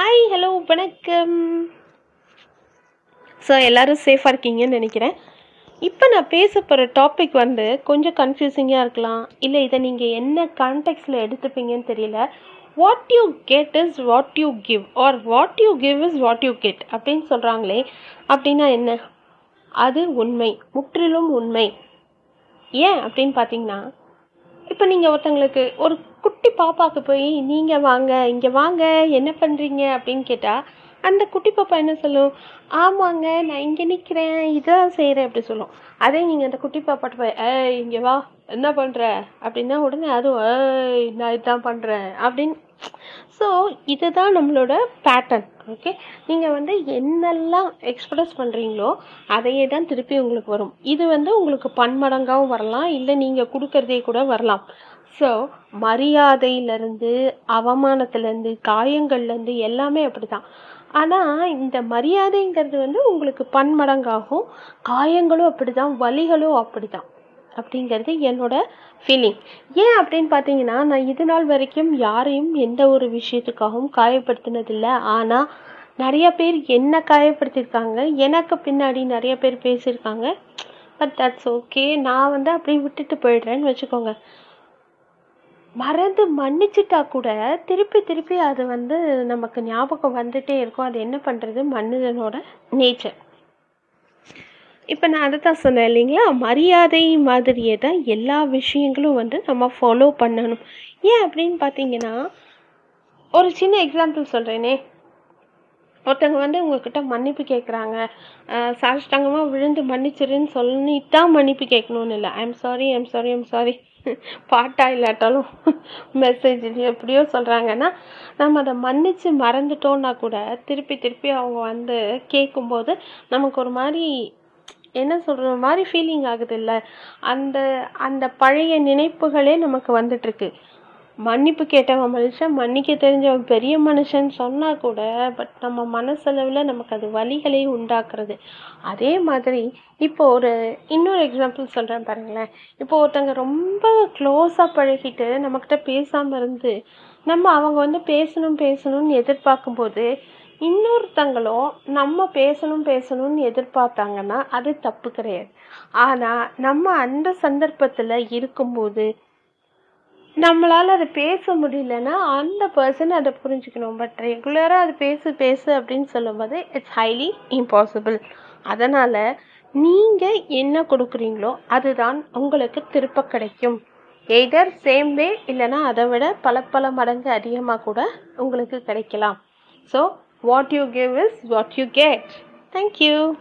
Hi hello வணக்கம். So எல்லோரும் சேஃபாக இருக்கீங்கன்னு நினைக்கிறேன். இப்போ நான் பேச போகிற டாபிக் வந்து கொஞ்சம் கன்ஃபியூசிங்காக இருக்கலாம். இல்லை இதை நீங்கள் என்ன கான்டெக்ட்ஸில் எடுத்துப்பீங்கன்னு தெரியல. What you get is what you give or what you give is what you get அப்படின்னு சொல்கிறாங்களே அப்படின்னா என்ன? அது உண்மை முற்றிலும் உண்மை. ஏன் அப்படின்னு பார்த்தீங்கன்னா இப்போ நீங்கள் ஒருத்தங்களுக்கு ஒரு குட்டி பாப்பாவுக்கு போய் நீங்கள் வாங்க இங்கே வாங்க என்ன பண்ணுறீங்க அப்படின்னு கேட்டால் அந்த குட்டி பாப்பா என்ன சொல்லும்? ஆமாங்க நான் இங்கே நிற்கிறேன் இதான் செய்கிறேன் அப்படி சொல்லும். அதே நீங்கள் அந்த குட்டி பாப்பாட்ட போய் ஏய் இங்கே வா என்ன பண்ணுற அப்படின்னா உடனே அதுவும் ஏய் நான் இதான் பண்ணுறேன் அப்படின்னு ஸோ இதுதான் நம்மளோட பேட்டர்ன் ஓகே நீங்கள் வந்து என்னெல்லாம் எக்ஸ்ப்ரெஸ் பண்ணுறீங்களோ அதையே தான் திருப்பி உங்களுக்கு வரும். இது வந்து உங்களுக்கு பன்மடங்காகவும் வரலாம் இல்லை நீங்கள் கொடுக்கறதே கூட வரலாம். ஸோ மரியாதையிலேருந்து அவமானத்துலேருந்து காயங்கள்லேருந்து எல்லாமே அப்படி தான் ஆனால் இந்த மரியாதைங்கிறது வந்து உங்களுக்கு பன்மடங்காகும் காயங்களும் அப்படி தான் வலிகளும் அப்படி தான் அப்படிங்கிறது என்னோட ஃபீலிங் ஏன் அப்படின்னு பார்த்தீங்கன்னா நான் இது நாள் வரைக்கும் யாரையும் எந்த ஒரு விஷயத்துக்காகவும் காயப்படுத்தினதில்லை. ஆனால் நிறைய பேர் என்ன காயப்படுத்தியிருக்காங்க? எனக்கு பின்னாடி நிறைய பேர் பேசியிருக்காங்க. பட் தட்ஸ் ஓகே நான் வந்து அப்படியே விட்டுட்டு போயிடுறேன்னு வச்சுக்கோங்க. மறந்து மன்னிச்சிட்டா கூட திருப்பி திருப்பி அது வந்து நமக்கு ஞாபகம் வந்துட்டே இருக்கும். அது என்ன பண்ணுறது மனிதனோட நேச்சர் இப்போ நான் அதை தான் சொன்னேன் இல்லைங்களா? மரியாதை மாதிரியே தான் எல்லா விஷயங்களும் வந்து நம்ம ஃபாலோ பண்ணணும். ஏன் அப்படின்னு பார்த்தீங்கன்னா ஒரு சின்ன எக்ஸாம்பிள் சொல்கிறேனே ஒருத்தவங்க வந்து உங்ககிட்ட மன்னிப்பு கேட்குறாங்க சாஷ்டாங்கமாக விழுந்து மன்னிச்சிருன்னு சொல்லிட்டு தான் மன்னிப்பு கேட்கணும்னு இல்லை. I'm sorry I'm sorry I'm sorry பாட்டா இல்லாட்டாலும் மெசேஜ் எப்படியோ சொல்கிறாங்கன்னா நம்ம அதை மன்னித்து மறந்துட்டோன்னா கூட திருப்பி திருப்பி அவங்க வந்து கேட்கும்போது நமக்கு ஒரு மாதிரி என்ன சொல்கிற மாதிரி ஃபீலிங் ஆகுது இல்லை அந்த அந்த பழைய நினைப்புகளே நமக்கு வந்துட்டுருக்கு. மன்னிப்பு கேட்டவன் மனுஷன் மன்னிக்க தெரிஞ்சவன் பெரிய மனுஷன் சொன்னால் கூட பட் நம்ம மனசளவில் நமக்கு அது வழிகளை உண்டாக்குறது. அதே மாதிரி இப்போ ஒரு இன்னொரு எக்ஸாம்பிள் சொல்கிறேன் பாருங்களேன். இப்போ ஒருத்தங்க ரொம்ப க்ளோஸாக பழகிட்டு நம்மக்கிட்ட பேசாமல் இருந்து நம்ம அவங்க வந்து பேசணும் பேசணும்னு எதிர்பார்க்கும்போது இன்னொருத்தங்களும் நம்ம பேசணும் பேசணும்னு எதிர்பார்த்தாங்கன்னா அது தப்பு கிடையாது. ஆனால் நம்ம அந்த சந்தர்ப்பத்தில் இருக்கும்போது நம்மளால் அதை பேச முடியலன்னா அந்த பர்சன் அதை புரிஞ்சுக்கணும். பட் ரெகுலராக அது பேசு பேசு அப்படின்னு சொல்லும்போது இட்ஸ் ஹைலி இம்பாசிபிள் அதனால் நீங்கள் என்ன கொடுக்குறீங்களோ அதுதான் உங்களுக்கு திருப்ப கிடைக்கும். எய்தர் சேம் வே இல்லைனா அதை விட பல பல மடங்கு அதிகமாக கூட உங்களுக்கு கிடைக்கலாம். So What you give is what you get. Thank you.